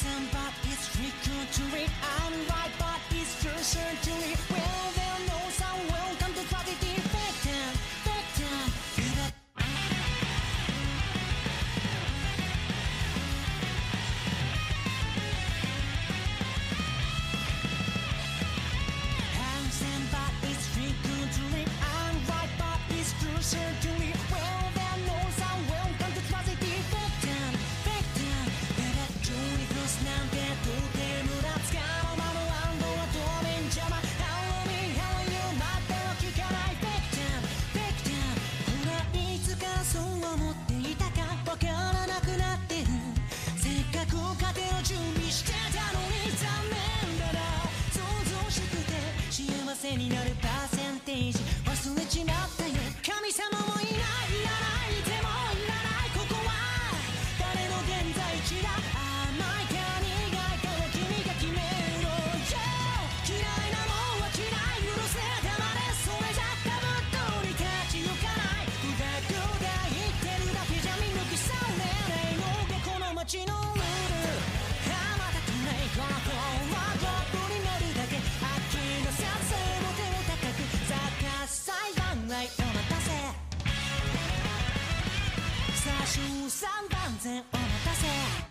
Somebody's freaking to read. になるパーセンテージ忘れちまった13番線お待たせ。